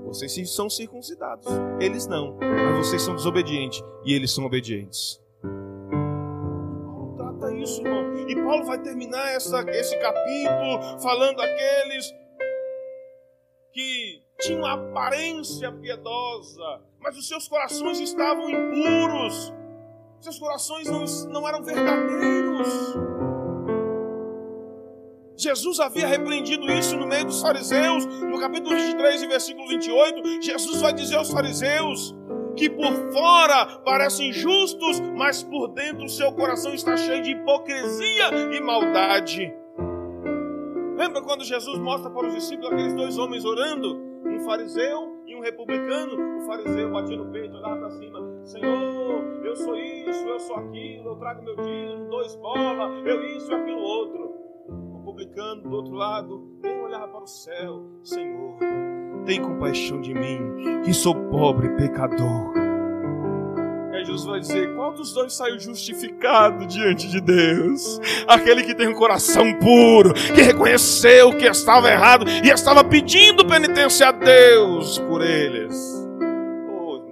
Vocês são circuncidados, eles não. Mas vocês são desobedientes e eles são obedientes. Paulo trata isso, irmão. E Paulo vai terminar essa, esse capítulo falando aqueles que tinham aparência piedosa, mas os seus corações estavam impuros. Seus corações não, não eram verdadeiros. Jesus havia repreendido isso no meio dos fariseus, no capítulo 23 e versículo 28. Jesus vai dizer aos fariseus que por fora parecem justos, mas por dentro seu coração está cheio de hipocrisia e maldade. Lembra quando Jesus mostra para os discípulos aqueles dois homens orando? Um fariseu e um republicano. O fariseu batia no peito, olhava para cima: Senhor, eu sou isso, eu sou aquilo, eu trago meu dízimo, dou esmola, eu isso aquilo outro. Publicano do outro lado nem olhava para o céu: Senhor, tem compaixão de mim, que sou pobre e pecador. Jesus vai dizer: qual dos dois saiu justificado diante de Deus? Aquele que tem um coração puro, que reconheceu que estava errado e estava pedindo penitência a Deus por eles. Oh,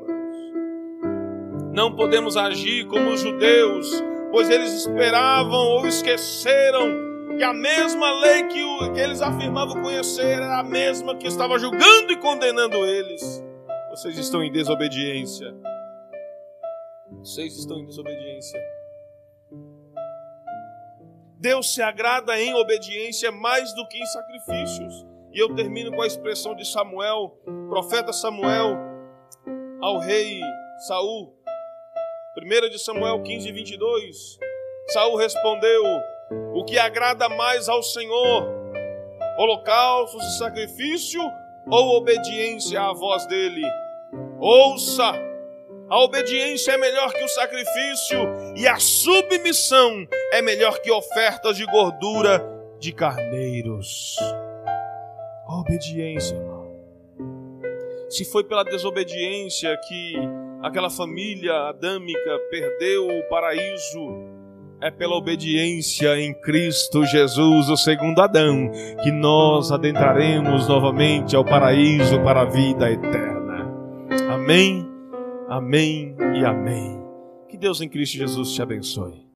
não podemos agir como os judeus, pois eles esperavam ou esqueceram que a mesma lei que, o, que eles afirmavam conhecer era a mesma que estava julgando e condenando eles. Vocês estão em desobediência. Vocês estão em desobediência. Deus se agrada em obediência mais do que em sacrifícios. E eu termino com a expressão de Samuel, profeta Samuel, ao rei Saul. 1 de Samuel 15, 22. Saul respondeu: O que agrada mais ao Senhor, holocaustos e sacrifício ou obediência à voz dele? Ouça a obediência é melhor que o sacrifício, e a submissão é melhor que ofertas de gordura de carneiros. A obediência, irmão. Se foi pela desobediência que aquela família adâmica perdeu o paraíso, é pela obediência em Cristo Jesus, o segundo Adão, que nós adentraremos novamente ao paraíso para a vida eterna. Amém. Amém e amém. Que Deus em Cristo Jesus te abençoe.